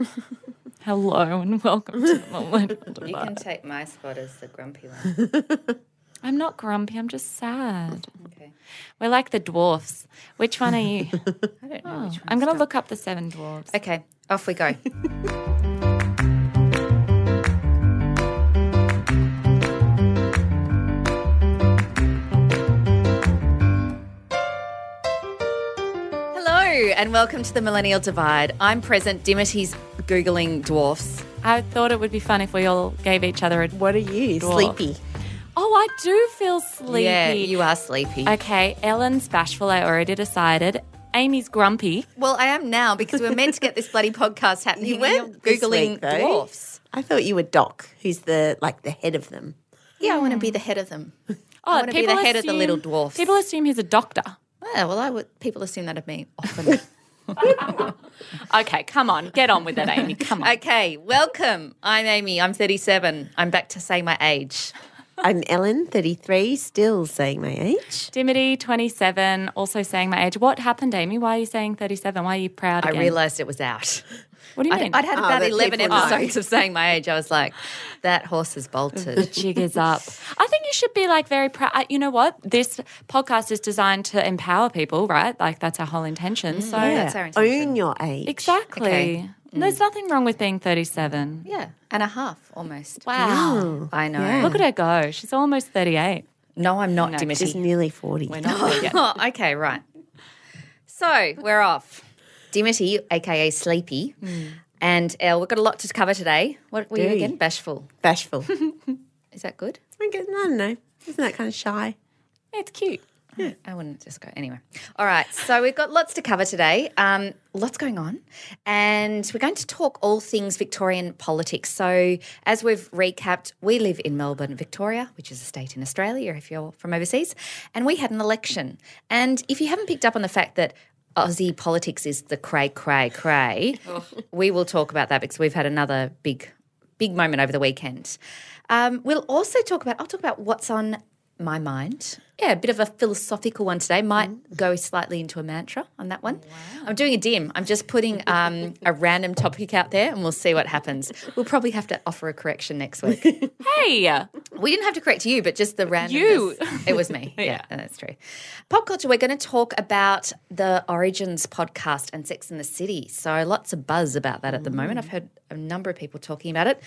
Hello and welcome to the Millennial Divide. You can take my spot as the grumpy one. I'm not grumpy, I'm just sad. Okay. We're like the dwarfs. Which one are you? I don't know Oh, which I'm going to look up the seven dwarfs. Okay, off we go. Hello, and welcome to the Millennial Divide. I'm present. Dimity's Googling dwarfs. I thought it would be fun if we all gave each other a. What are you? Dwarf. Sleepy. Oh, I do feel sleepy. Yeah, you are sleepy. Okay, Ellen's bashful. I already decided. Amy's grumpy. Well, I am now because we're meant to get this bloody podcast happening. You and you're went Googling week, dwarfs. I thought you were Doc, who's the like the head of them. Yeah, I want to be the head of them. Oh, I want to be the people head of the little assume- dwarfs. People assume he's a doctor. Yeah, well, I would. People assume that of me often. Okay, come on, get on with it, Amy. Come on. okay, welcome. I'm Amy. I'm 37. I'm back to say my age. I'm Ellen, 33, still saying my age. Dimity, 27, also saying my age. What happened, Amy? Why are you saying 37? Why are you proud I realised it was out. What do you I'd, mean? I'd had Oh, about that 11 people know. episodes of saying my age. I was like, that horse has the jig is up. I think you should be like very proud. You know what? This podcast is designed to empower people, right? Like that's our whole intention. Mm. so That's our intention. Own your age. exactly. Okay. There's mm. nothing wrong with being 37. yeah, and a half almost. Wow. I know. Yeah. Look at her go. She's almost 38. No, I'm not, No, Dimity. She's nearly 40. We're not there. Oh, okay, right. So we're off. Dimity, aka Sleepy, and Elle. We've got a lot to cover today. What were you again? Bashful. Bashful. Is that good? I guess- I don't know. Isn't that kind of shy? It's cute. I wouldn't just go anyway. All right, so we've got lots to cover today. Um, lots going on, and we're going to talk all things Victorian politics. So, as we've recapped, we live in Melbourne, Victoria, which is a state in Australia. If you're from overseas, and we had an election. And if you haven't picked up on the fact that Aussie politics is the cray, cray, cray, we will talk about that because we've had another big, big moment over the weekend. Um, we'll also talk about. I'll talk about what's on my mind. Yeah, a bit of a philosophical one today. Might go slightly into a mantra on that one. I'm doing a dim. I'm just putting um, a random topic out there and we'll see what happens. We'll probably have to offer a correction next week. Hey, we didn't have to correct you, but just the random. You. It was me. yeah, that's true. Pop culture, we're going to talk about the Origins podcast and Sex in the City. So lots of buzz about that at the moment. I've heard a number of people talking about it.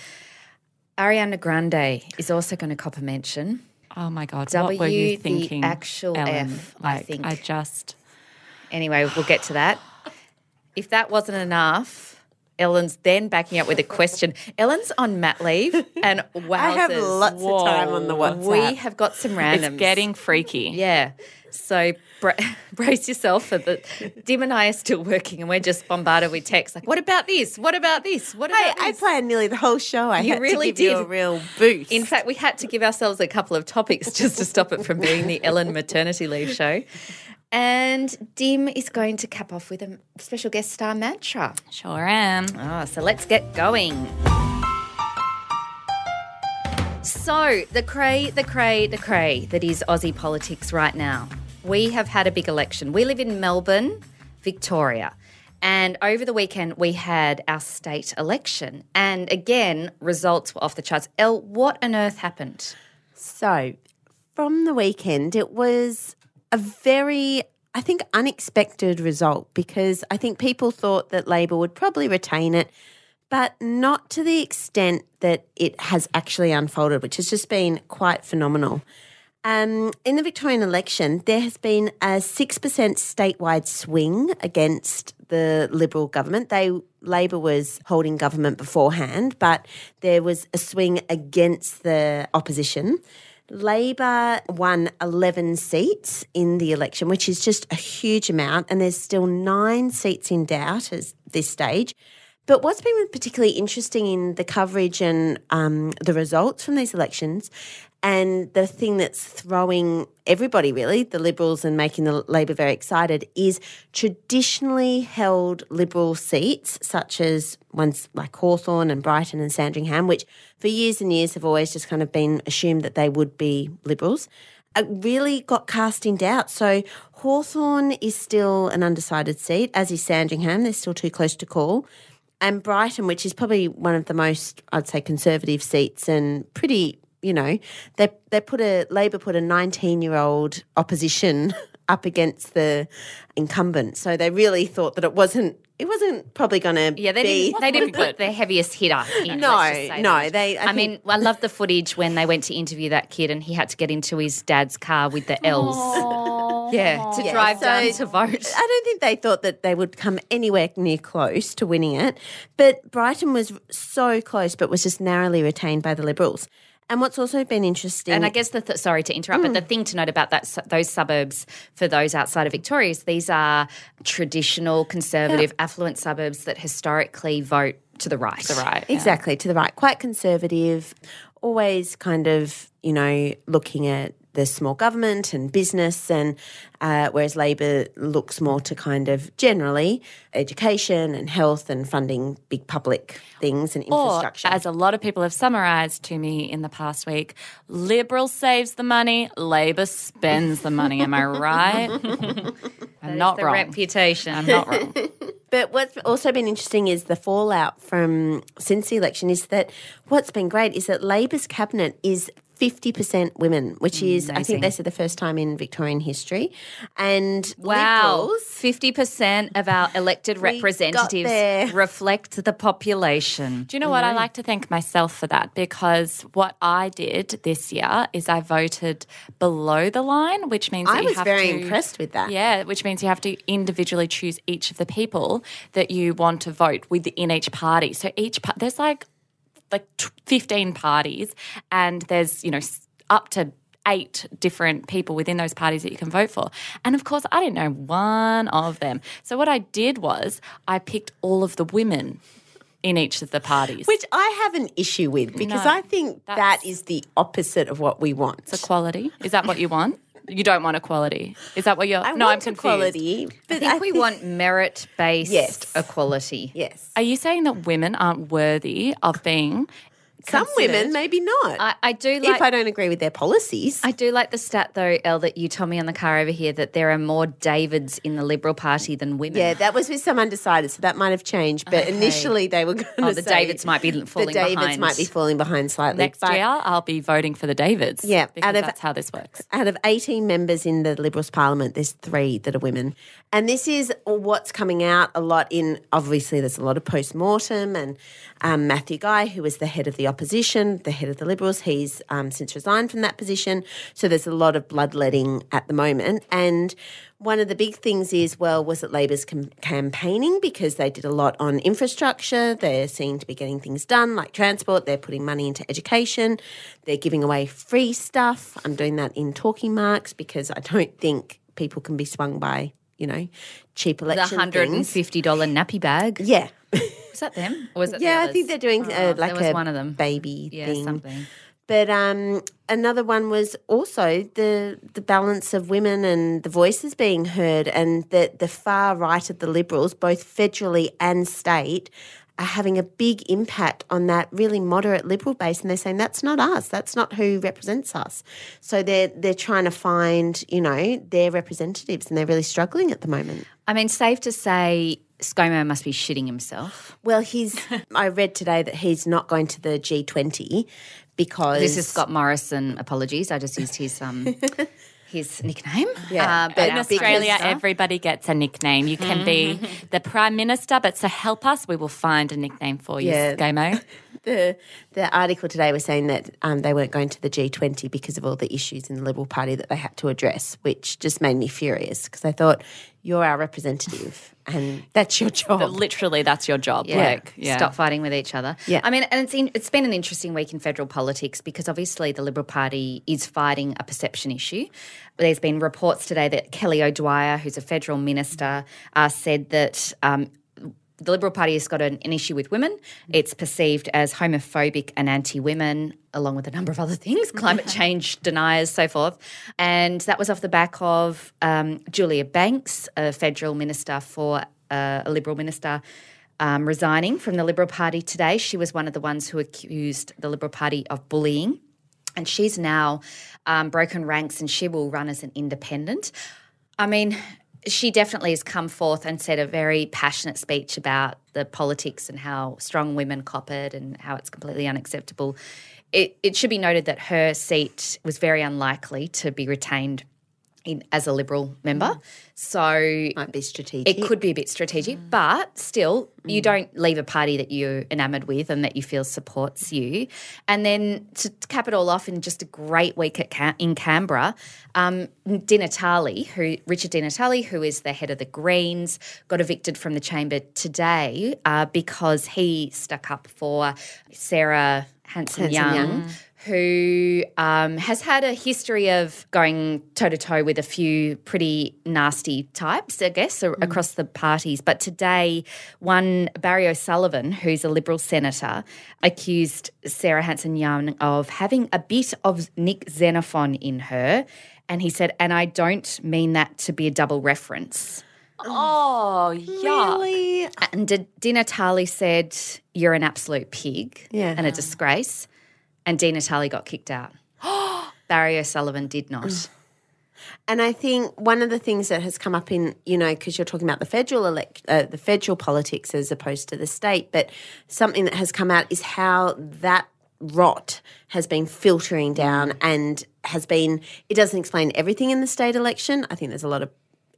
Ariana Grande is also going to cop a mention. Oh my God. W, what were you the thinking? actual Ellen? F, I Like, think. I just. Anyway, we'll get to that. If that wasn't enough, Ellen's then backing up with a question. Ellen's on mat leave, and wowzers, I have lots of time on the WhatsApp. we have got some randoms. It's getting freaky. yeah. So bra- brace yourself for the. Dim and I are still working, and we're just bombarded with texts like, "What about this? What about this? What Hey, about I this?" planned nearly the whole show. I You had really to give you did. a real boost. In fact, we had to give ourselves a couple of topics just to stop it from being the Ellen maternity leave show. And Dim is going to cap off with a special guest star mantra. Sure am. Ah, so let's get going. So, the cray, the cray, the cray that is Aussie politics right now. We have had a big election. We live in Melbourne, Victoria. And over the weekend, we had our state election. And again, results were off the charts. Elle, what on earth happened? So, from the weekend, it was a very, I think, unexpected result because I think people thought that Labor would probably retain it, but not to the extent that it has actually unfolded, which has just been quite phenomenal. Um, in the Victorian election, there has been a 6% statewide swing against the Liberal government. They Labor was holding government beforehand, but there was a swing against the opposition. Labor won 11 seats in the election, which is just a huge amount, and there's still nine seats in doubt at this stage. But what's been particularly interesting in the coverage and um, the results from these elections, and the thing that's throwing everybody really, the Liberals and making the Labor very excited, is traditionally held Liberal seats, such as ones like Hawthorn and Brighton and Sandringham, which for years and years have always just kind of been assumed that they would be Liberals. uh, Really got cast in doubt. So Hawthorn is still an undecided seat, as is Sandringham. They're still too close to call and Brighton, which is probably one of the most, I'd say, conservative seats and pretty, you know, they they put a Labor put a 19 year old opposition up against the incumbent, so they really thought that it wasn't it wasn't probably going to Yeah, they be. didn't. They didn't put their heaviest hitter. In, No, let's just say no, that. they- I I, mean, I love the footage when they went to interview that kid, and he had to get into his dad's car with the L's. Yeah, to Yeah, drive so down to vote. I don't think they thought that they would come anywhere near close to winning it. But Brighton was so close, but was just narrowly retained by the Liberals. And what's also been interesting, And I guess the th- sorry to interrupt, but mm. the thing to note about that su- those suburbs for those outside of Victoria is these are traditional, conservative, affluent suburbs that historically vote to the right. to The right. yeah. Exactly, to the right. Quite conservative, always kind of, you know, looking at the small government and business, and uh, whereas Labor looks more to kind of generally education and health and funding big public things and Or, infrastructure. as a lot of people have summarised to me in the past week, Liberal saves the money, Labor spends the money. Am I right? I'm not the wrong. reputation. I'm not wrong. But what's also been interesting is the fallout from since the election is that what's been great is that Labor's cabinet is 50% women, which is, I think they said the first time in Victorian history. And Wow. Liberals, Fifty percent of our elected representatives reflect the population. Do you know what? I mm-hmm. like to thank myself for that because what I did this year is I voted below the line, which means that I you was have very to- impressed with that. Yeah, which means you have to individually choose each of the people that you want to vote within each party. So each there's like like t- 15 parties and there's, you know, up to eight different people within those parties that you can vote for. And of course, I didn't know one of them. So what I did was I picked all of the women in each of the parties. which I have an issue with because No, I think that's- the opposite of what we want. equality. Is that what you want? You don't want equality. Is that what you're I No, I'm want confused. equality, but I think we want merit based Yes. equality. Yes. Are you saying that women aren't worthy of being Some women, maybe not. I, I do like if I don't agree with their policies. I do like the stat though, Elle, that you told me on the car over here that there are more Davids in the Liberal Party than women. Yeah, that was with some undecided, so that might have changed. But initially, they were going to Oh, the say Davids might be falling behind. the Davids behind. might be falling behind slightly. Next but year, I'll be voting for the Davids. Yeah, because out of- that's how this works. out of 18 members in the Liberals Parliament, there's three that are women. And this is what's coming out a lot in, obviously, there's a lot of post mortem. And um, Matthew Guy, who was the head of the opposition, the head of the Liberals, he's um, since resigned from that position. So there's a lot of bloodletting at the moment. And one of the big things is, well, was it Labor's com- campaigning because they did a lot on infrastructure? They're seen to be getting things done, like transport. They're putting money into education. They're giving away free stuff. I'm doing that in talking marks because I don't think people can be swung by, you know, cheap the election hundred and fifty dollar nappy bag. Yeah. Was that them? Or was that the yeah, I think they're doing Oh, uh, like was a one of them. baby Yeah, thing. something. But um, another one was also the the balance of women and the voices being heard, and that the far right of the Liberals, both federally and state, are having a big impact on that really moderate Liberal base, and they're saying that's not us, that's not who represents us. So they're they're trying to find you know their representatives, and they're really struggling at the moment. I mean, safe to say, ScoMo must be shitting himself. Well, he's. I read today that he's not going to the G20 because This is Scott Morrison. Apologies, I just used his um his nickname. Yeah, Uh, but In Australia, everybody gets a nickname. You can be the Prime Minister, but to help us, we will find a nickname for you, Yeah. ScoMo. the the article today was saying that um, they weren't going to the G20 because of all the issues in the Liberal Party that they had to address, which just made me furious because I thought you're our representative and that's your job. But literally, that's your job. Yeah. Like, yeah. Stop fighting with each other. Yeah. I mean, and it's in, it's been an interesting week in federal politics because obviously the Liberal Party is fighting a perception issue. There's been reports today that Kelly O'Dwyer, who's a federal minister, uh, said that. Um, the Liberal Party has got an, an issue with women. It's perceived as homophobic and anti women, along with a number of other things, climate change deniers, so forth. And that was off the back of um, Julia Banks, a federal minister for uh, a Liberal minister, um, resigning from the Liberal Party today. She was one of the ones who accused the Liberal Party of bullying. And she's now um, broken ranks and she will run as an independent. I mean, she definitely has come forth and said a very passionate speech about the politics and how strong women cop it and how it's completely unacceptable. It, it should be noted that her seat was very unlikely to be retained in, as a Liberal member. So Might be strategic. it could be a bit strategic, but still, you don't leave a party that you're enamoured with and that you feel supports you. And then to cap it all off in just a great week at Cam- in Canberra, um, Di Natale, who Richard Di Natale, who is the head of the Greens, got evicted from the chamber today uh, because he stuck up for Sarah Hanson Young. Hanson-Young. Who um, has had a history of going toe to toe with a few pretty nasty types, I guess, a- across the parties. But today, one Barry O'Sullivan, who's a Liberal senator, accused Sarah Hanson Young of having a bit of Nick Xenophon in her. And he said, and I don't mean that to be a double reference. Oh, yuck. really. And Di Natale said, You're an absolute pig Yeah. and a disgrace. And Di Natale got kicked out. Barry O'Sullivan did not. And I think one of the things that has come up in, you know, because you're talking about the federal elect, uh, the federal politics as opposed to the state, but something that has come out is how that rot has been filtering down and has been. It doesn't explain everything in the state election. I think there's a lot of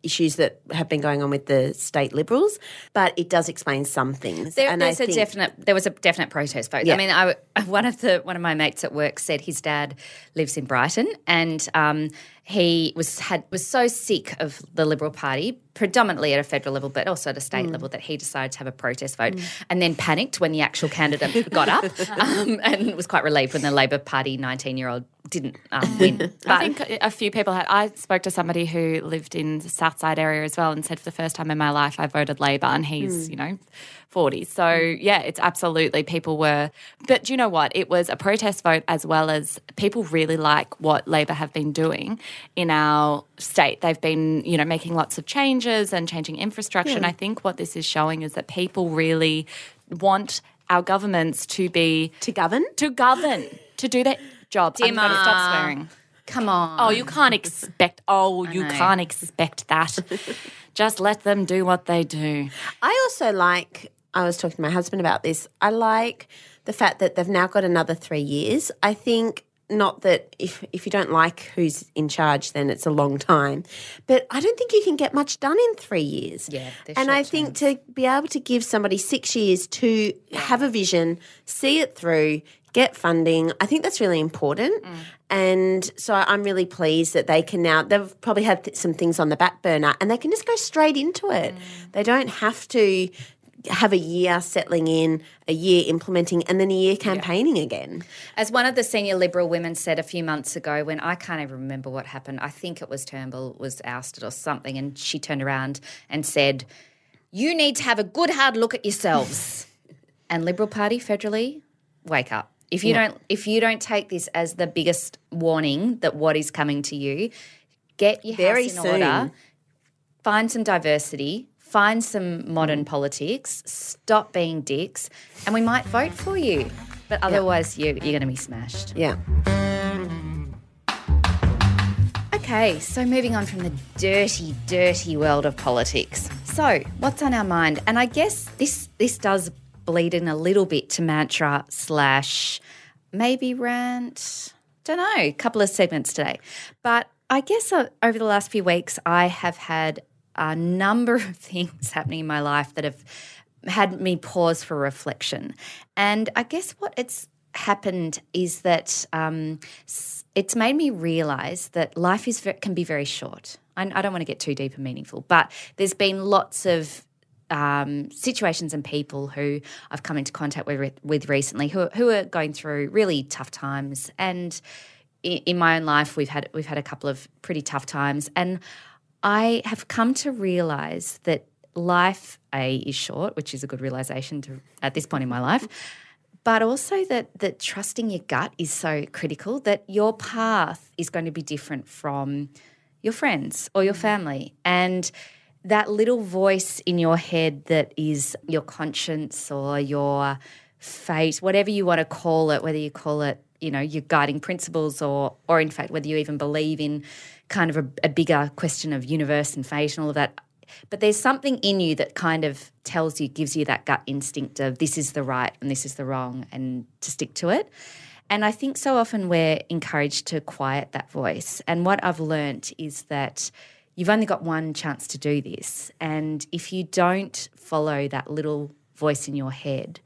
issues that have been going on with the state liberals, but it does explain some things. There, there's a think- definite. There was a definite protest vote. Yeah. I mean, I, one of the one of my mates at work said his dad lives in Brighton, and um, he was had was so sick of the Liberal Party, predominantly at a federal level, but also at a Mm. state level, that he decided to have a protest vote, and then panicked when the actual candidate got up, um, and was quite relieved when the Labor Party 19 year old didn't um, win. But I think a few people had. I spoke to somebody who lived in the South Side area as well and said, for the first time in my life, I voted Labor, and he's, you know, 40. So, hmm. yeah, it's absolutely people were. But do you know what? It was a protest vote as well as people really like what Labor have been doing in our state. They've been, you know, making lots of changes and changing infrastructure. And I think what this is showing is that people really want our governments to be to govern. to govern, to do their job. I'm going to stop swearing. come on, Oh, you can't expect. Oh, you know. can't expect that. Just let them do what they do. I also like, I was talking to my husband about this. I like the fact that they've now got another three years. I think not that if, if you don't like who's in charge, then it's a long time. But I don't think you can get much done in three years. Yeah, And I think to be able to give somebody six years to have a vision, see it through, get funding, I think that's really important. Mm. And so I'm really pleased that they can now, they've probably had th- some things on the back burner and they can just go straight into it. Mm. They don't have to have a year settling in, a year implementing, and then a year campaigning again. As one of the senior Liberal women said a few months ago, when I can't even remember what happened, I think it was Turnbull was ousted or something, and she turned around and said, "You need to have a good hard look at yourselves." and Liberal Party federally, wake up. If you don't, if you don't take this as the biggest warning that what is coming to you, get your Very house in soon. order. Find some diversity. Find some modern politics. Stop being dicks, and we might vote for you. But otherwise, you, you're going to be smashed. Yeah. Okay, so moving on from the dirty, dirty world of politics. So, what's on our mind? And I guess this this does bleed in a little bit to mantra slash maybe rant. Don't know. A couple of segments today, but I guess uh, over the last few weeks, I have had a number of things happening in my life that have had me pause for reflection. And I guess what it's happened is that um, it's made me realize that life is can be very short. I, I don't want to get too deep and meaningful, but there's been lots of um, situations and people who I've come into contact with, with recently who, who are going through really tough times. And in, in my own life, we've had we've had a couple of pretty tough times, and I have come to realize that life a is short, which is a good realization to at this point in my life. But also that that trusting your gut is so critical. That your path is going to be different from your friends or your mm. family, and that little voice in your head that is your conscience or your fate, whatever you want to call it, whether you call it, you know, your guiding principles or or in fact whether you even believe in kind of a, a bigger question of universe and fate and all of that. But there's something in you that kind of tells you, gives you that gut instinct of this is the right and this is the wrong and to stick to it. And I think so often we're encouraged to quiet that voice. And what I've learnt is that you've only got one chance to do this. And if you don't follow that little voice in your head,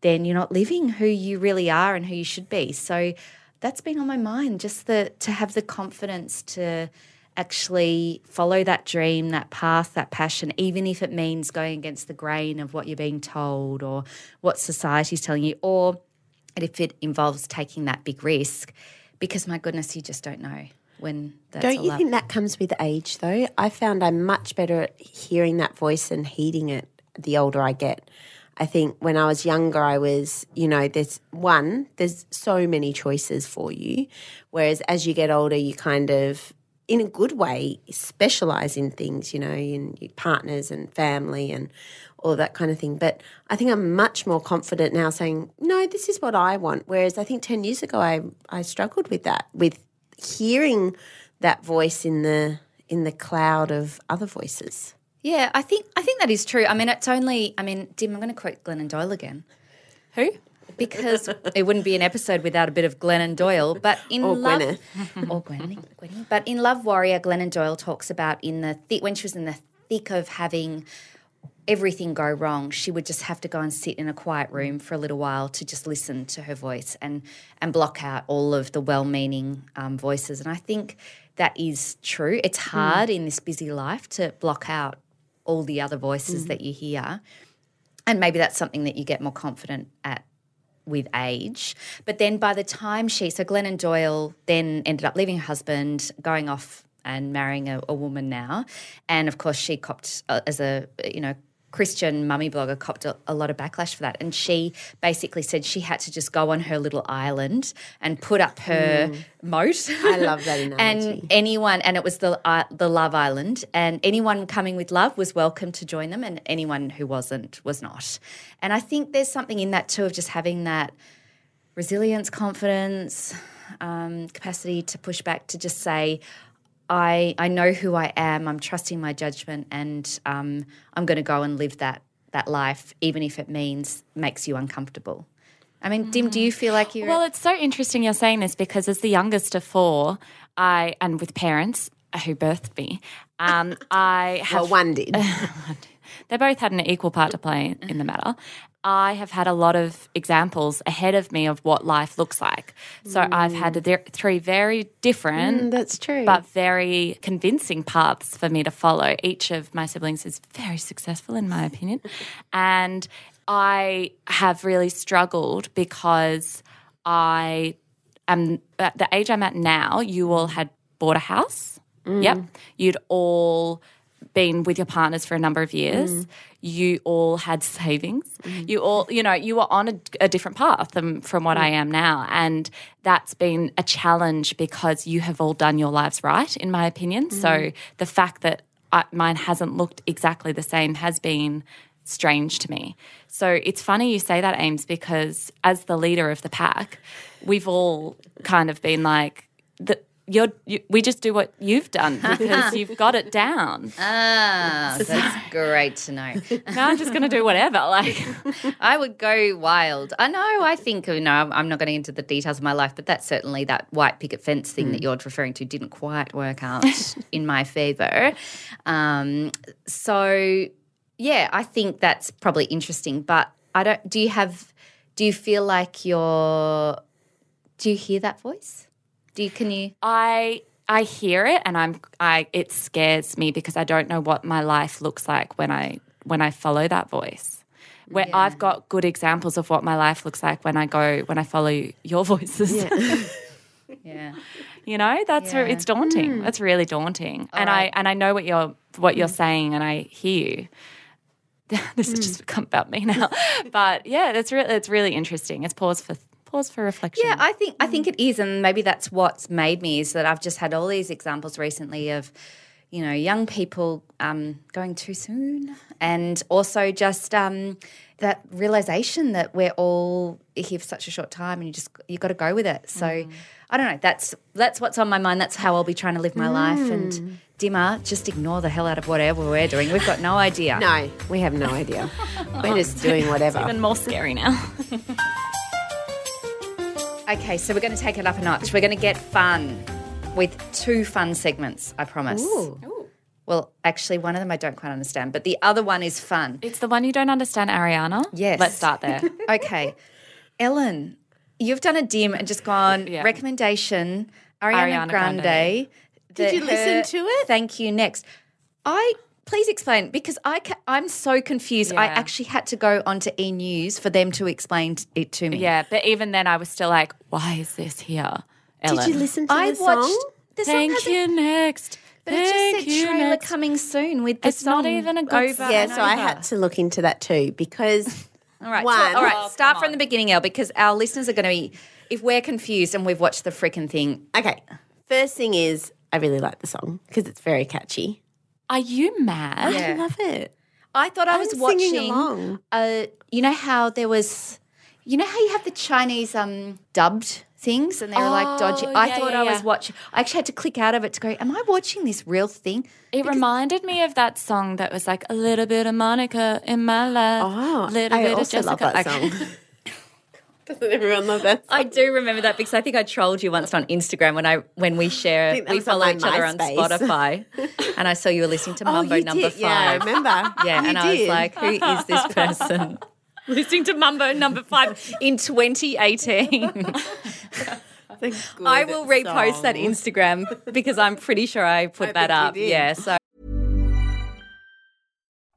then you're not living who you really are and who you should be. So that's been on my mind, just the to have the confidence to actually follow that dream, that path, that passion, even if it means going against the grain of what you're being told or what society's telling you, or if it involves taking that big risk, because my goodness, you just don't know when that's Don't you up. think that comes with age, though? I found I'm much better at hearing that voice and heeding it the older I get. I think when I was younger, I was, you know, there's one, there's so many choices for you. Whereas as you get older, you kind of, in a good way, specialize in things, you know, in your partners and family and all that kind of thing. But I think I'm much more confident now saying, no, this is what I want. Whereas I think 10 years ago, I, I struggled with that, with hearing that voice in the in the cloud of other voices. Yeah, I think I think that is true. I mean, it's only. I mean, Dim, I'm going to quote Glennon Doyle again Who? because it wouldn't be an episode without a bit of Glennon Doyle. But in Or Love, Gwyneth. or Gwenny. But in Love Warrior, Glennon Doyle talks about in the th- when she was in the thick of having everything go wrong, she would just have to go and sit in a quiet room for a little while to just listen to her voice and and block out all of the well-meaning um, voices. And I think that is true. It's hard in this busy life to block out all the other voices that you hear, and maybe that's something that you get more confident at with age. But then by the time she, so Glennon Doyle then ended up leaving her husband, going off and marrying a, a woman now. And of course, she copped, uh, as a, you know, Christian mummy blogger, copped a, a lot of backlash for that. And she basically said she had to just go on her little island and put up her moat. I love that analogy. and anyone, and it was the uh, the Love Island, and anyone coming with love was welcome to join them, and anyone who wasn't was not. And I think there's something in that too of just having that resilience, confidence, um, capacity to push back, to just say, I I know who I am. I'm trusting my judgment, and um, I'm going to go and live that that life, even if it means makes you uncomfortable. I mean, Dim, do you feel like you're? Well, it's so interesting you're saying this because as the youngest of four, I and with parents who birthed me, um, I have well, one did. they both had an equal part to play in the matter. I have had a lot of examples ahead of me of what life looks like. So I've had th- three very different, Mm, that's true. but very convincing paths for me to follow. Each of my siblings is very successful, in my opinion. And I have really struggled because I am at the age I'm at now, you all had bought a house. Yep. You'd all been with your partners for a number of years. Mm. You all had savings. Mm. You all, you know, you were on a, a different path than, from what I mm. am now. And that's been a challenge because you have all done your lives right, in my opinion. So the fact that I, mine hasn't looked exactly the same has been strange to me. So it's funny you say that, Ames, because as the leader of the pack, we've all kind of been like, the, you're, you, we just do what you've done because you've got it down. ah, that's great to know. Now I'm just going to do whatever. Like, I would go wild. I know. I think you know. I'm- not getting into the details of my life, but that's certainly that white picket fence thing that you're referring to didn't quite work out in my favour. Um, so yeah, I think that's probably interesting. But I don't. Do you have? Do you feel like you're? Do you hear that voice? Do you? Can you? I I hear it and I'm I it scares me because I don't know what my life looks like when I when I follow that voice. Where I've got good examples of what my life looks like when I go when I follow your voices. Yeah. You know, that's Yeah. it's daunting. Hmm. That's really daunting. and I and I know what you're what you're hmm. saying, and I hear you. this has hmm. just become about me now, but yeah, it's really it's really interesting. It's pause for pause for reflection. Yeah, I think I think it is, and maybe that's what's made me is that I've just had all these examples recently of, you know, young people um, going too soon, and also just um, that realization that we're all here for such a short time, and you just you got to go with it. So. I don't know. That's that's what's on my mind. That's how I'll be trying to live my life. And Dimmer, just ignore the hell out of whatever we're doing. We've got no idea. No, we have no idea. We're just doing whatever. even more scary now. Okay, so we're going to take it up a notch. We're going to get fun with two fun segments, I promise. Ooh. Well, actually, one of them I don't quite understand, but the other one is fun. it's the one you don't understand, Ariana. Yes. let's start there. Okay. Ellen, you've done a dim and just gone Yeah. recommendation Ariana, Ariana Grande. Grande. the- you listen her to it? Thank you. Next. I please explain because I ca- I'm so confused. I actually had to go onto E News for them to explain t- it to me. yeah, but even then, I was still like, "Why is this here?" Ellen? Did you listen to I the watched song? the song Thank hasn't- you next. But it just Thank said you trailer next. coming soon with the It's not even a good over song. Yeah, and so I had to look into that too because all right, one. all right. Oh, start come from on. the beginning, El, because our listeners are going to be. If we're confused and we've watched the freaking thing, okay. First thing is I really like the song because it's very catchy. Are you mad? Yeah. I love it. I thought I I'm was watching. along. Uh, you know how there was, you know how you have the Chinese um dubbed things and they were like dodgy. Oh, I yeah, thought yeah, I was watching. I actually had to click out of it to go. Am I watching this real thing? It reminded me of that song that was like a little bit of Monica in my life. Oh, little I bit also of Jessica. love that song. Doesn't everyone love that? I do remember that because I think I trolled you once on Instagram when I when we share we follow each other on Spotify, and I saw you were listening to Oh, Mambo you Number did. Five. Yeah, I remember. Yeah, You and I was like, who is this person? Listening to Mambo number five in 2018. I will repost that Instagram because I'm pretty sure I put that up. did. Yeah, so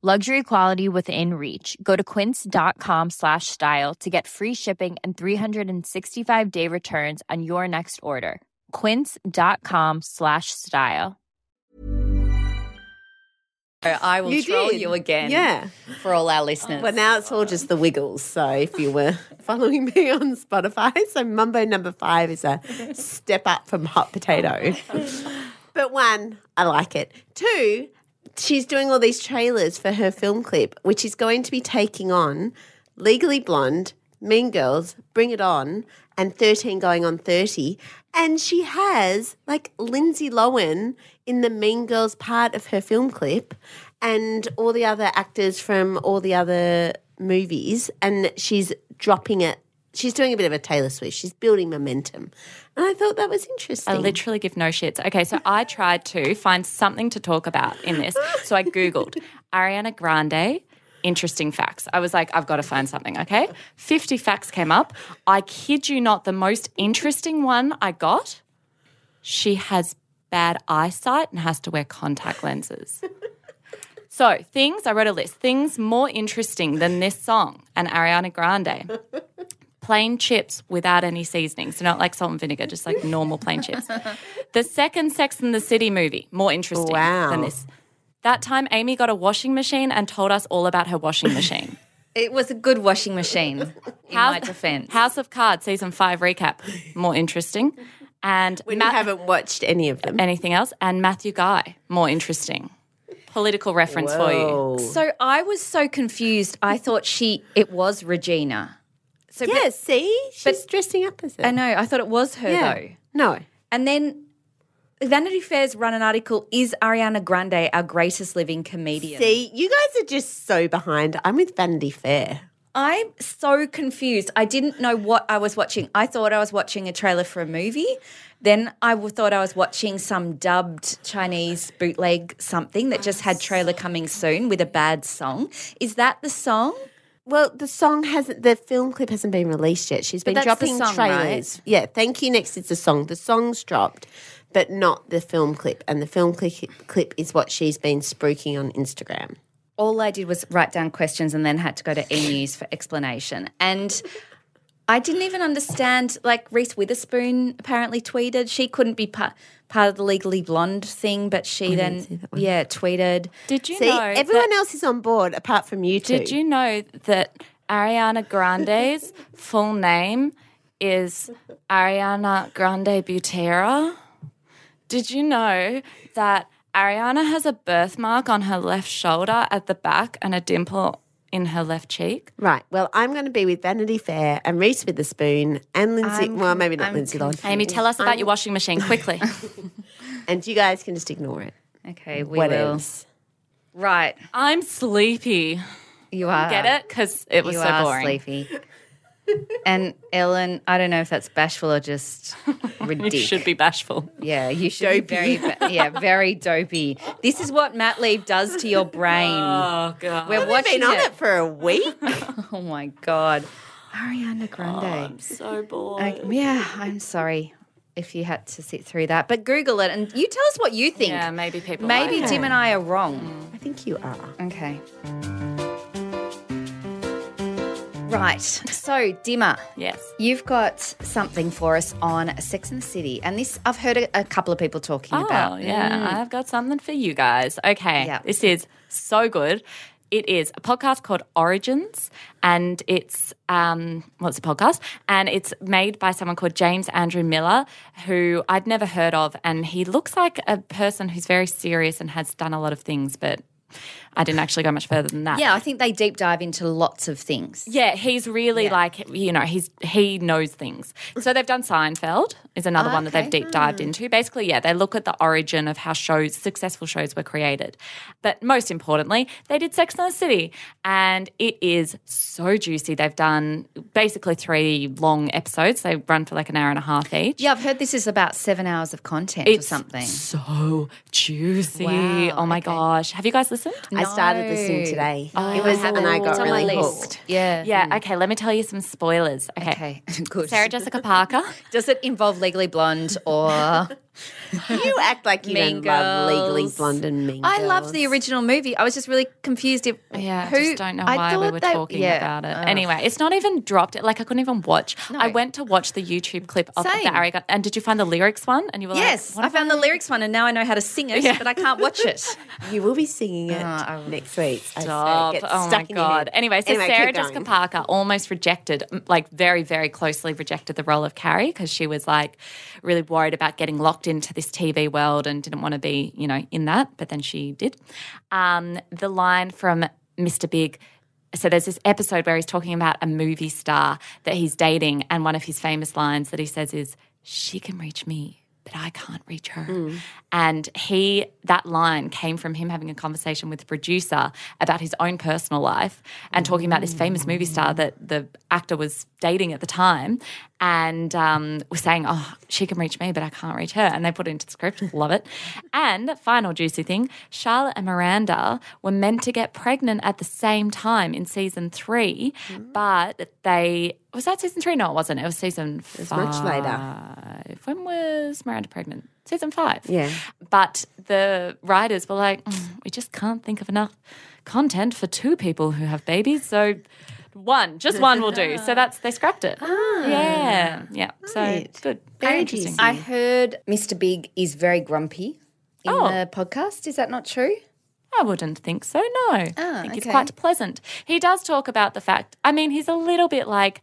Luxury quality within reach. Go to quince.com slash style to get free shipping and 365 day returns on your next order. Quince.com slash style. I will You troll did. you again. Yeah. For all our listeners. But now it's all just the Wiggles. So if you were following me on Spotify, so Mambo number five is a step up from Hot Potato. But one, I like it. Two, she's doing all these trailers for her film clip, which is going to be taking on Legally Blonde, Mean Girls, Bring It On, and 13 going on 30. And she has like Lindsay Lohan in the Mean Girls part of her film clip and all the other actors from all the other movies. And she's dropping it. She's doing a bit of a Taylor Swift. She's building momentum. And I thought that was interesting. I literally give no shits. Okay, so I tried to find something to talk about in this. So I Googled Ariana Grande, interesting facts. I was like, I've got to find something, okay? 50 facts came up. I kid you not, the most interesting one I got she has bad eyesight and has to wear contact lenses. So, things, I wrote a list, things more interesting than this song and Ariana Grande. Plain chips without any seasoning. So, not like salt and vinegar, just like normal plain chips. The second Sex and the City movie, more interesting Wow. than this. That time, Amy got a washing machine and told us all about her washing machine. it was a good washing machine, in my defense. House of Cards season five recap, more interesting. And we Ma- haven't watched any of them. anything else? And Matthew Guy, more interesting. Political reference for you. So I was so confused. I thought she, it was Regina. So Yeah, see? She's dressing up as it. I know. I thought it was her yeah. though. No. And then Vanity Fair's run an article: Is Ariana Grande our greatest living comedian? See, you guys are just so behind. I'm with Vanity Fair. I'm so confused. I didn't know what I was watching. I thought I was watching a trailer for a movie. Then I thought I was watching some dubbed Chinese bootleg something that just had trailer coming soon with a bad song. Is that the song? Well, the song hasn't, the film clip hasn't been released yet. She's been that's the dropping song, trailers. Yeah, thank you. Next is the song. The song's dropped, but not the film clip. And the film clip, clip is what she's been spruiking on Instagram. all I did was write down questions and then had to go to E News for explanation. And I didn't even understand. Like Reese Witherspoon apparently tweeted she couldn't be part part of the Legally Blonde thing, but she then yeah tweeted. Did you See, know everyone that, else is on board apart from you two. Did you know that Ariana Grande's full name is Ariana Grande Butera? Did you know that Ariana has a birthmark on her left shoulder at the back and a dimple in her left cheek? Right. Well, I'm going to be with Vanity Fair and Reese Witherspoon and Lindsay. well, maybe not I'm Lindsay Lohan. Amy, tell us about your washing machine quickly. And you guys can just ignore it. Okay, we What will. else? Right, I'm sleepy. you are Get it? Because it was You so are boring. sleepy. And Ellen, I don't know if that's bashful or just ridiculous. You should be bashful. Yeah, you should be very, ba- yeah, very dopey. This is what mat leave does to your brain. Oh, God. We're We've watching been on it. it for a week. Oh my god, Ariana Grande. Oh, so bored. I- yeah, I'm sorry if you had to sit through that, but Google it and you tell us what you think. Yeah, maybe people Maybe like Dim and I are wrong. I think you are. Okay. Right. So, Dimmer, Yes. you've got something for us on Sex and the City, and this I've heard a, a couple of people talking Oh, about. yeah. I've got something for you guys. Okay. Yeah. This is so good. It is a podcast called Origins, and it's um, well, a podcast, and it's made by someone called James Andrew Miller, who I'd never heard of, and he looks like a person who's very serious and has done a lot of things, but I didn't actually go much further than that. Yeah, I think they deep dive into lots of things. Yeah, he's really like you know he's he knows things. So they've done Seinfeld is another one that they've deep dived hmm. into. Basically, yeah, they look at the origin of how shows successful shows were created, but most importantly, they did Sex and the City, and it is so juicy. They've done basically three long episodes. They run for like an hour and a half each. Yeah, I've heard this is about seven hours of content It's or something. so juicy. Wow, oh my okay. gosh, have you guys listened? I started listening No. today. Oh, it was, and I got It's really hooked. Yeah. Yeah. Okay. Let me tell you some spoilers. Okay. Okay. Good. Sarah Jessica Parker. Does it involve Legally Blonde or? You act like you Mean don't love Legally Girls. Blonde and Mean I Girls. loved the original movie. I was just really confused. If Yeah, I just don't know I why we were they- talking yeah. about it. Ugh. Anyway, it's not even dropped. Like I couldn't even watch. I went to watch the YouTube clip of Same. the Ariana. And did you find the lyrics one? And you were Yes, like, I found the lyrics one, and now I know how to sing it, but I can't watch it. You will be singing it uh, I next week. I swear, it Stop. gets Oh stuck my in your god. head. Anyway, so Anyway, Sarah Jessica going. Parker almost rejected, m- like very, very closely rejected the role of Carrie because she was like really worried about getting locked into this TV world and didn't want to be, you know, in that. But then she did. Um, the line from Mr. Big. So there's this episode where he's talking about a movie star that he's dating, and one of his famous lines that he says is, "She can reach me." But I can't reach her. And he, that line came from him having a conversation with the producer about his own personal life and talking about this famous movie star that the actor was dating at the time and um, was saying, Oh, she can reach me, but I can't reach her. And they put it into the script. Love it. And final juicy thing Charlotte and Miranda were meant to get pregnant at the same time in season three, but they. Was that season three? No, it wasn't. It was season was five. much later. When was Miranda pregnant? Season five. Yeah. But the writers were like, "Mm, we just can't think of enough content for two people who have babies. So one, just one will do. So that's, they scrapped it. Ah, yeah. Yeah. So Right. good. Very Very interesting. juicy. I heard Mr. Big is very grumpy in Oh. the podcast. Is that not true? I wouldn't think so. No, I Ah, think he's okay. quite pleasant. He does talk about the fact. I mean, he's a little bit like,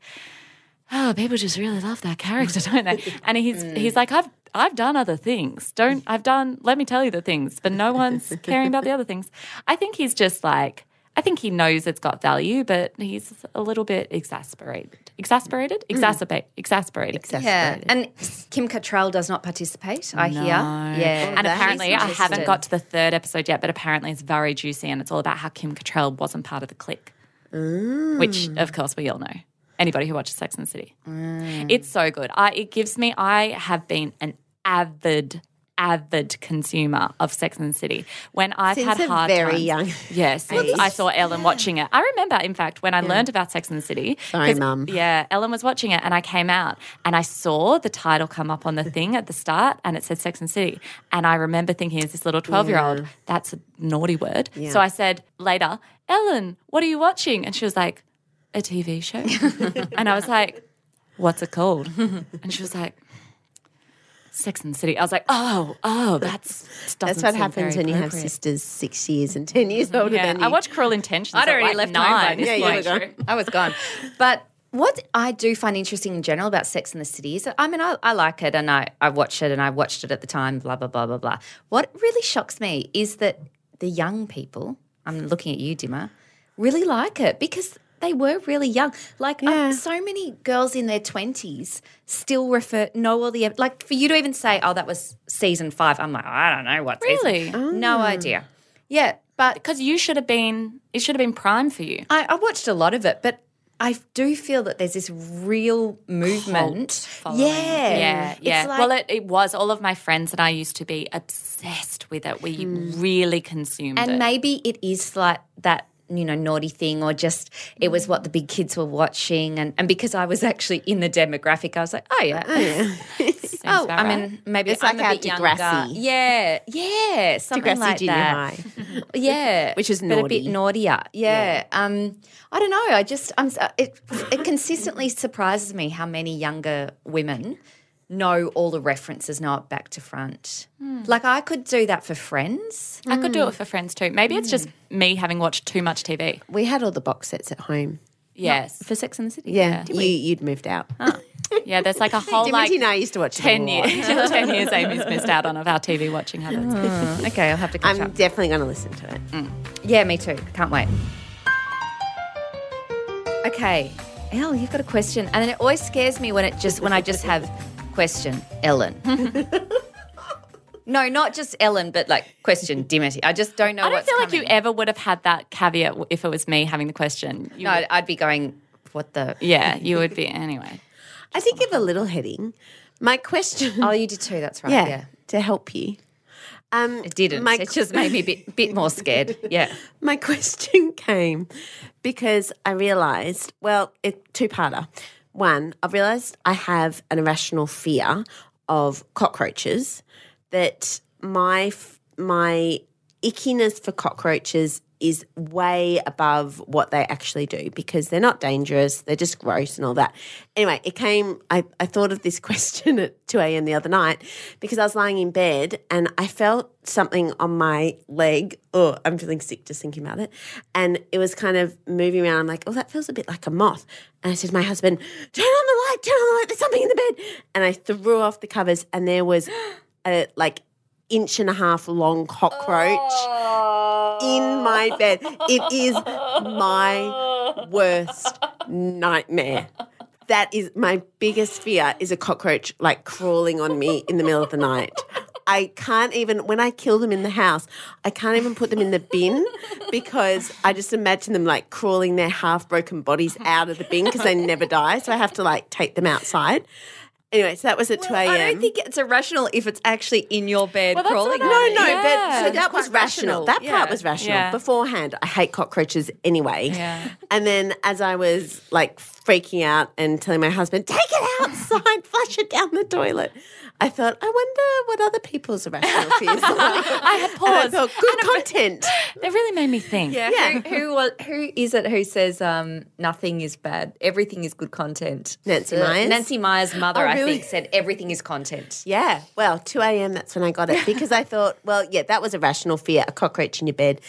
oh, people just really love that character, don't they? And he's Mm. he's like, I've I've done other things. Don't I've done? Let me tell you the things, but no one's caring about the other things. I think he's just like. I think he knows it's got value, but he's a little bit exasperated. Exasperated? Exacerbate. Exasperated. Yeah, and Kim Cattrall does not participate. I hear. Yeah, And apparently, I haven't got to the third episode yet, but apparently it's very juicy and it's all about how Kim Cattrall wasn't part of the clique, which, of course, we all know. Anybody who watches Sex and the City. It's so good. I, it gives me, I have been an avid, avid consumer of Sex and the City. When I've Since had hard very times- young Yes, I saw Ellen watching it. I remember, in fact, when I learned about Sex and the City. Sorry, Mum. Yeah, Ellen was watching it, and I came out and I saw the title come up on the thing at the start, and it said Sex and the City. And I remember thinking, as this little twelve-year-old, that's a naughty word. So I said later, Ellen, what are you watching? And she was like, a TV show. and I was like, what's it called? And she was like. Sex and the City. I was like, oh, oh, that's That's what happens when you have sisters six years and ten years older Yeah, than you. I watched Cruel Intentions. I'd already like left home by nine. this Yeah, you point. were gone. I was gone. But what I do find interesting in general about Sex and the City is I mean, I, I like it and I, I watch it and I watched it at the time, blah, blah, blah, blah, blah. What really shocks me is that the young people, I'm looking at you, Dimmer, really like it because they were really young. Like uh, so many girls in their 20s still refer, know all the, like for you to even say, oh, that was season five, I'm like, I don't know what Really? season. No idea. Yeah, but Because you should have been, it should have been prime for you. I, I watched a lot of it, but I do feel that there's this real movement. following. Yeah, Yeah, It's yeah. like- well, it, it was. All of my friends and I used to be obsessed with it. We really consumed and it. maybe it is like that. You know, naughty thing, or just it was what the big kids were watching, and, and because I was actually in the demographic, I was like, oh yeah, oh, about I right. mean, maybe It's I'm like a bit younger. Degrassi. Yeah, yeah, something Degrassi like Junior that. High. Yeah, Which is but a bit naughtier. Yeah. Um, I don't know. I just I'm it it consistently surprises me how many younger women know all the references, know it back to front. Hmm. Like I could do that for friends. I could do it hmm. for friends too. Maybe it's just hmm. me having watched too much TV. We had all the box sets at home. Yes. For Sex and the City. Yeah, you, you'd moved out. Yeah, there's like a whole Dimity like and I used to watch it 10 years. 10 years Amy's missed out on of our TV watching habits. Okay, I'll have to catch up. I'm up. definitely going to listen to it. Mm. Yeah, me too. Can't wait. Okay, Elle, you've got a question, and then it always scares me when it just when I just have question Ellen. no, not just Ellen, but like question Dimity. I just don't know. I don't what's feel like you ever would have had that caveat if it was me having the question. You No, would- I'd be going. What the? yeah, you would be anyway. I did give a little heading. My question, Oh, you did too. That's right. yeah, Yeah, to help you. Um, it didn't. My, it just made me a bit bit more scared. Yeah. my question came because I realised, well, it two-parter. One, I've realised I have an irrational fear of cockroaches. That my my ickiness for cockroaches is way above what they actually do because they're not dangerous. They're just gross and all that. Anyway, it came, I, I thought of this question at 2 a.m. the other night because I was lying in bed and I felt something on my leg. Oh, I'm feeling sick just thinking about it. And it was kind of moving around. I'm like, oh, that feels a bit like a moth. And I said to my husband, turn on the light, turn on the light. There's something in the bed. And I threw off the covers and there was a like inch and a half long cockroach oh. In my bed. It is my worst nightmare. That is my biggest fear is a cockroach like crawling on me in the middle of the night. I can't even when I kill them in the house, I can't even put them in the bin because I just imagine them like crawling their half broken bodies out of the bin because they never die. So I have to like take them outside. Anyway, so that was at 2 a.m. I don't think it's irrational if it's actually in your bed Well, crawling. what No, no, you. but so that was rational. rational, That part was rational. Yeah. Beforehand, I hate cockroaches anyway. Yeah. And then as I was like freaking out and telling my husband, take it outside, flush it down the toilet, I thought, I wonder what other people's irrational fears are. I had And I paused. thought, good content. It really made me think. Yeah, Yeah. Who, who who is it who says um, nothing is bad, everything is good content? Nancy Uh, Meyers? Nancy Meyers' mother, Oh, I think, said everything is content. Yeah. Well, 2 a.m., that's when I got it because I thought, well, yeah, that was a rational fear. A cockroach in your bed.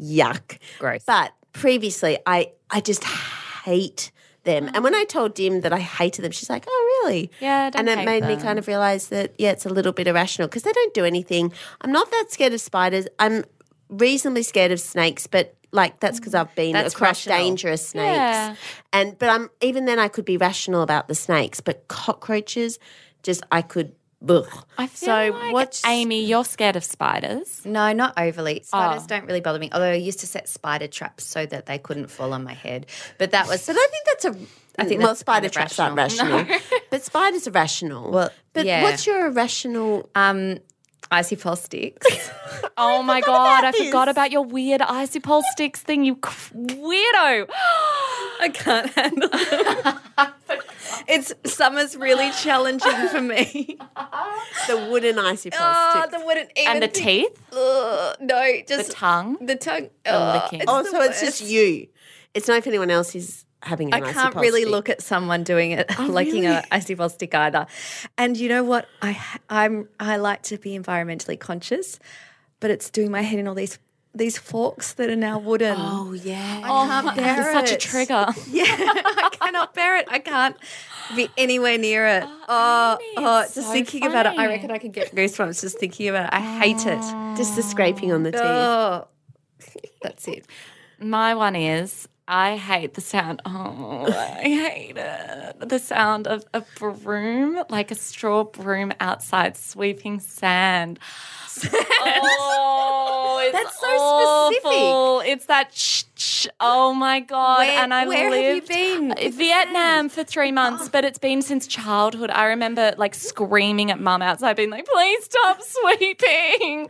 Yuck. Gross. But previously, I, I just hate them. And when I mm. told Dim that I hated them, she's like, oh, really? Yeah, don't And it made me kind of realize that, yeah, it's a little bit irrational because they don't do anything. I'm not that scared of spiders. I'm reasonably scared of snakes, but like that's because mm. I've been That's across rational. dangerous snakes. Yeah. And but I'm even then I could be rational about the snakes, but cockroaches, just I could. Ugh. I feel so like, what's Amy, you're scared of spiders. No, not overly. Spiders Oh. don't really bother me. Although I used to set spider traps so that they couldn't fall on my head. But that was. But I think that's a. I think well, spider kind of traps aren't rational. rational, but spiders are rational. Well, but yeah. what's your irrational? um, icy pole sticks. Oh my god, I about forgot about your weird icy pole sticks thing, you weirdo. I can't handle them. it's summer's really challenging for me. the wooden icy ah, pole Oh, the wouldn't even and the teeth, Ugh, no, just the tongue. the tongue. Oh, licking. it's oh, the so it's just you. It's not if anyone else is having I an icy can't pole really stick. look at someone doing it, oh, licking really? a icy pole stick either. And you know what? I I'm I like to be environmentally conscious, but it's doing my head in all these these forks that are now wooden. Oh yeah. I can't bear It's such a trigger. Yeah, I cannot bear it. I can't be anywhere near it. Oh, oh Amy, oh just so thinking about it, I reckon I could get goosebumps just thinking about it. I hate it. Oh. Just the scraping on the teeth. Oh, that's it. My one is I hate the sound. Oh, I hate it. The sound of a broom, like a straw broom outside sweeping sand. oh, it's That's so awful. It's that sh- sh- Oh my god! Where- and I where have you lived been Vietnam for three months, but it's been since childhood. I remember like screaming at mum outside, being like, "Please stop sweeping."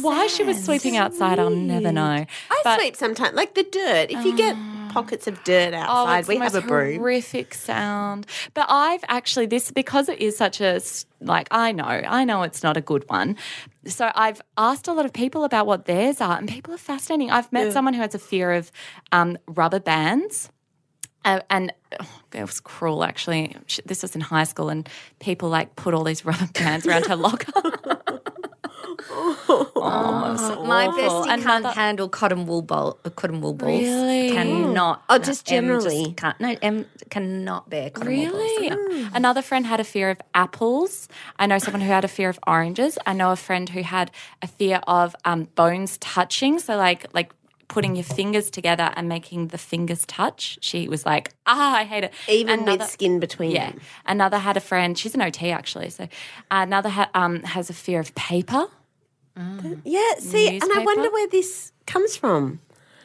Why she was sweeping outside, I'll never know. I But- sweep sometimes, like the dirt. If you get ah. Pockets of dirt Oh, outside, it's we have a broom. Horrific sound. But I've actually this because it is such a like I know I know it's not a good one. So I've asked a lot of people about what theirs are, and people are fascinating. I've met someone who has a fear of um, rubber bands. Uh, and oh, it was cruel, actually. This was in high school, and people like put all these rubber bands around her locker. oh, it was My awful. bestie can't Another- handle cotton wool ball, uh, cotton wool balls. Really? Cannot. Oh, No, just Em generally? can't. No, Em cannot bear cotton wool balls. Really? balls. Another friend had a fear of apples. I know someone who had a fear of oranges. I know a friend who had a fear of um, bones touching. So like like putting your fingers together and making the fingers touch. She was like, ah, I hate it. Even Another- with skin between Yeah. them. Another had a friend. She's an OT actually. So another ha- um, has a fear of paper. Yeah, see, and I wonder where this comes from.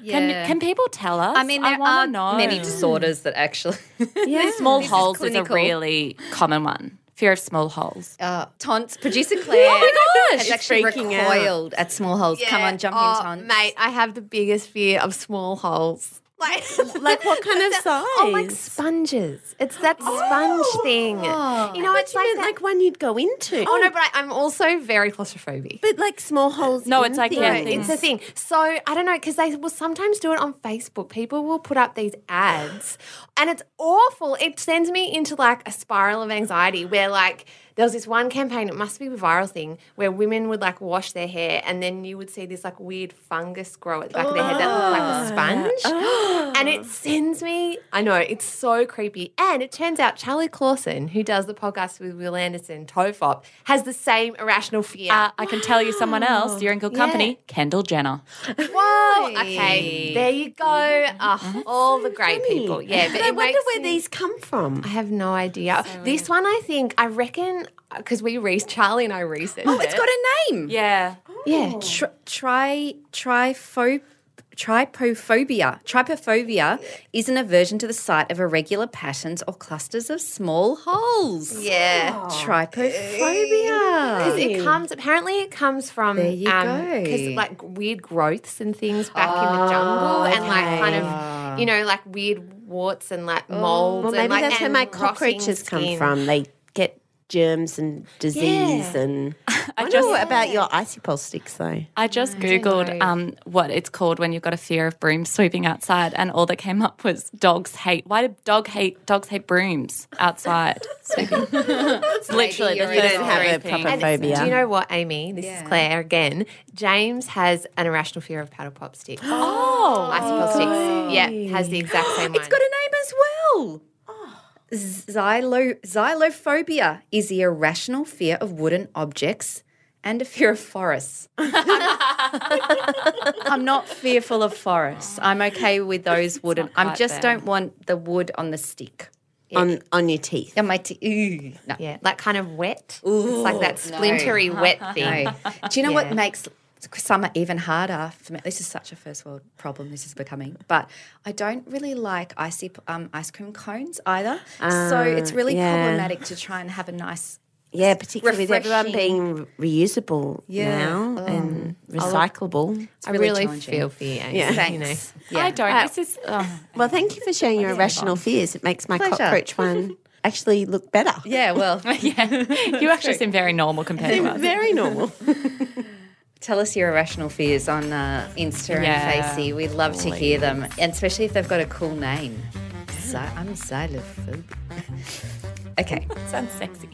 Can can people tell us? I mean, there wanna are know. many disorders that actually. Yeah. Small This holes is, a really common one. Fear of small holes. Uh, Tonts, producer Claire. Oh my gosh, has actually freaking out. at small holes. Come on, jump oh, in, Tonts. Mate, I have the biggest fear of small holes. Like, Like what kind of size? Oh, like sponges. It's that oh. sponge thing. You oh. know, it's You like meant that. like one you'd go into. oh no, oh. but I, I'm also very claustrophobic. But like small holes. No, in it's like, things. yeah, No, things- it's a thing. So I don't know because they will sometimes do it on Facebook. People will put up these ads, and it's awful. It sends me into like a spiral of anxiety where like there was this one campaign. It must be a viral thing where women would like wash their hair, and then you would see this like weird fungus grow at the back of their head that looked like a sponge, and it sends me. I know it's so creepy, and it turns out Charlie Clauser, who does the podcast with Wil Anderson, TOFOP, has the same irrational fear. Uh, I can tell you someone else. You're in good company. Kendall Jenner. Whoa. Okay. There you go. Oh, all the great people. Yeah. But I wonder where these come from. I have no idea. this one, I think, I reckon, because we re Charlie and I researched Oh, it's it. got a name. Yeah. Yeah, tri, tri, tripho, trypophobia. Trypophobia is an aversion to the sight of irregular patterns or clusters of small holes. Yeah. Oh, trypophobia. It comes, apparently, it comes from There you um, go. Because like weird growths and things back in the oh, jungle, and like kind of, you know, like weird warts and like oh, molds. Well, maybe and, like, that's where my cockroaches come from. They get germs and disease and. I, just- know about your icy pole sticks though. I just Googled um, what it's called when you've got a fear of brooms sweeping outside, and all that came up was dogs hate. Why do dog hate dogs hate brooms outside sweeping? it's literally the you're first don't have a things. proper phobia. Do you know what, Amy? This is Claire again. James has an irrational fear of paddle pop sticks. Oh, Icy pop sticks. Yeah, has the exact same one. It's got a name as well. Xylo, xylophobia is the irrational fear of wooden objects and a fear of forests. I'm not fearful of forests. I'm okay with those wooden. I just there. don't want the wood on the stick. on on your teeth. On my t- ooh, no. Yeah, like kind of wet. it's like that splintery wet thing. No. Do you know what Yeah. Makes are even harder for me? This is such a first world problem. This is becoming, but I don't really like icy um, ice cream cones either. so it's really yeah. problematic to try and have a nice. Yeah, particularly with everyone being reusable Yeah. now Oh. and recyclable. I really really feel for you. Amy, Yeah. You know. Thanks. I don't. this is. Oh. Well, thank you for sharing your irrational fears. It makes my Pleasure. cockroach one actually look better. Yeah. Well, yeah, you actually seem very normal compared to us. Very normal. Tell us your irrational fears on uh, Insta Yeah, and Facey. We'd love to hear them, and especially if they've got a cool name. So I'm xylophobic. okay. Sounds sexy.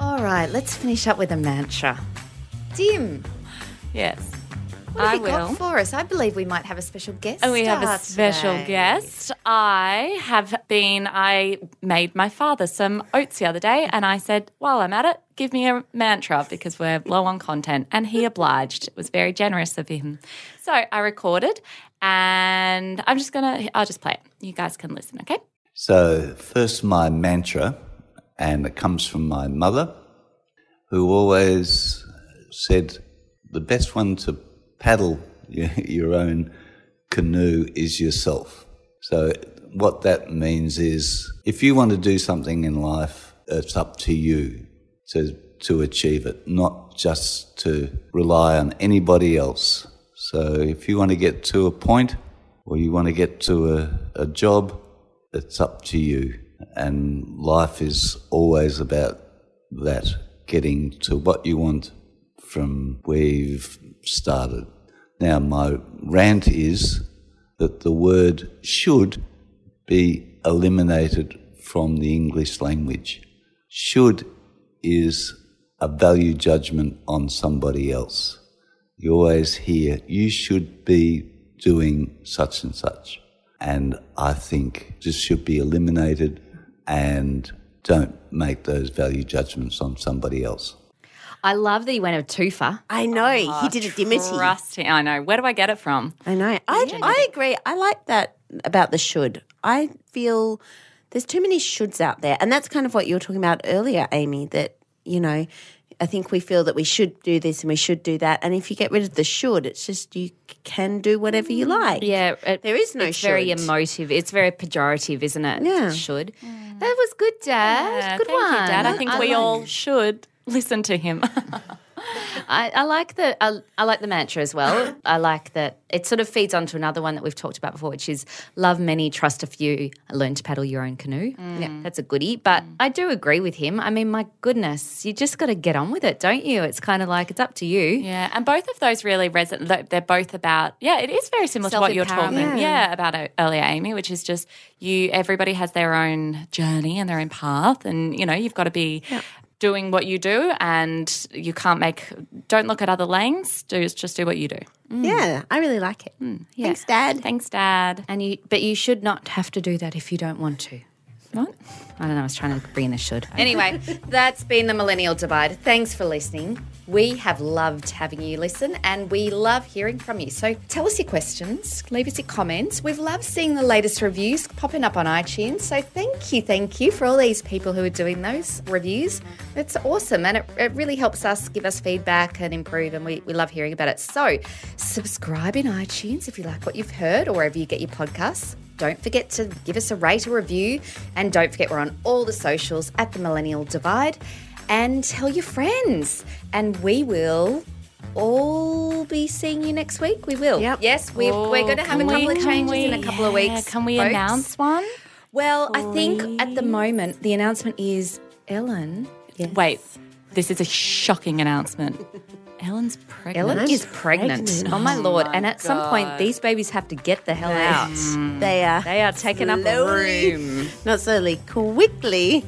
All right. Let's finish up with a mantra. Dim. Yes. What have I you got will. for us? I believe we might have a special guest. And we have a special today. guest. I have been, I made my father some oats the other day and I said, while I'm at it, give me a mantra because we're low on content. And he obliged. It was very generous of him. So I recorded and I'm just going to, I'll just play it. You guys can listen, okay? So, first, my mantra, and it comes from my mother, who always said the best one to paddle your, own canoe is yourself. So, what that means is if you want to do something in life, it's up to you to, to achieve it, not just to rely on anybody else. So, if you want to get to a point or you want to get to a, a job, it's up to you. And life is always about that, getting to what you want from where you've started. Now, my rant is that the word should be eliminated from the English language. Should is a value judgment on somebody else. You always hear, you should be doing such and such. And I think this should be eliminated and don't make those value judgments on somebody else. I love that you went a twofer. I know. he ah, did a dimity. Trust him. I know. Where do I get it from? I know. I, I agree. I like that about the should. I feel there's too many shoulds out there. And that's kind of what you were talking about earlier, Amy, that, you know, I think we feel that we should do this and we should do that. And if you get rid of the should, it's just you can do whatever you mm, like. Yeah, it, There is no It's very emotive. It's very pejorative, isn't it? Yeah. should. That was good, Dad. Yeah, good thank one, you, Dad. I think we like- all should listen to him. I, I like the I, I like the mantra as well. I like that it sort of feeds onto another one that we've talked about before, which is love many, trust a few, learn to paddle your own canoe. Yeah, that's a goodie. But I do agree with him. I mean, my goodness, you just got to get on with it, don't you? It's kind of like it's up to you. Yeah, and both of those really resonate. They're both about yeah. It is very similar to what you're talking Self-empowerment. yeah. about uh, earlier, Amy, which is just you. Everybody has their own journey and their own path, and you know you've got to be doing what you do, and you can't make. Don't look at other lanes. Do just do what you do. Mm. Yeah, I really like it. Mm, Thanks, Dad. Thanks, Dad. And you, but you should not have to do that if you don't want to. What? I don't know. I was trying to bring in a should. Anyway, that's been the Millennial Divide. Thanks for listening. We have loved having you listen and we love hearing from you. So tell us your questions, leave us your comments. We've loved seeing the latest reviews popping up on iTunes. So thank you, thank you for all these people who are doing those reviews. It's awesome and it, it really helps us give us feedback and improve, and we, we love hearing about it. So subscribe in iTunes if you like what you've heard or wherever you get your podcasts. Don't forget to give us a rate or review. And don't forget, we're on all the socials at the Millennial Divide. And tell your friends. And we will all be seeing you next week. We will. Yep. Yes, we, Oh, we're going to have a couple we- of changes we- in a couple of weeks. Can we folks. announce one? Well, I think at the moment, the announcement is Ellen. Yes. Wait, this is a shocking announcement. Ellen's pregnant. Ellen is pregnant. pregnant. Oh, my oh Lord. And at some point, these babies have to get the hell out. Mm. They are. They are taking up a room. Not slowly, quickly.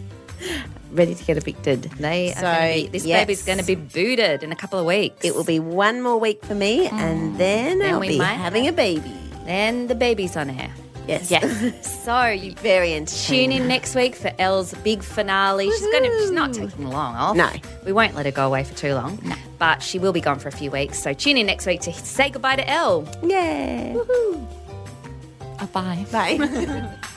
Ready to get evicted. They So, are gonna be, this yes. baby's going to be booted in a couple of weeks. It will be one more week for me, and mm. then, Then I'll we be might having a baby. Then the baby's on air. Yes. Yes. so you Very in tune in next week for Elle's big finale. She's going to. She's not taking long off. No. we won't let her go away for too long. No. But she will be gone for a few weeks. So tune in next week to say goodbye to Elle. Yeah. Uh, bye. Bye.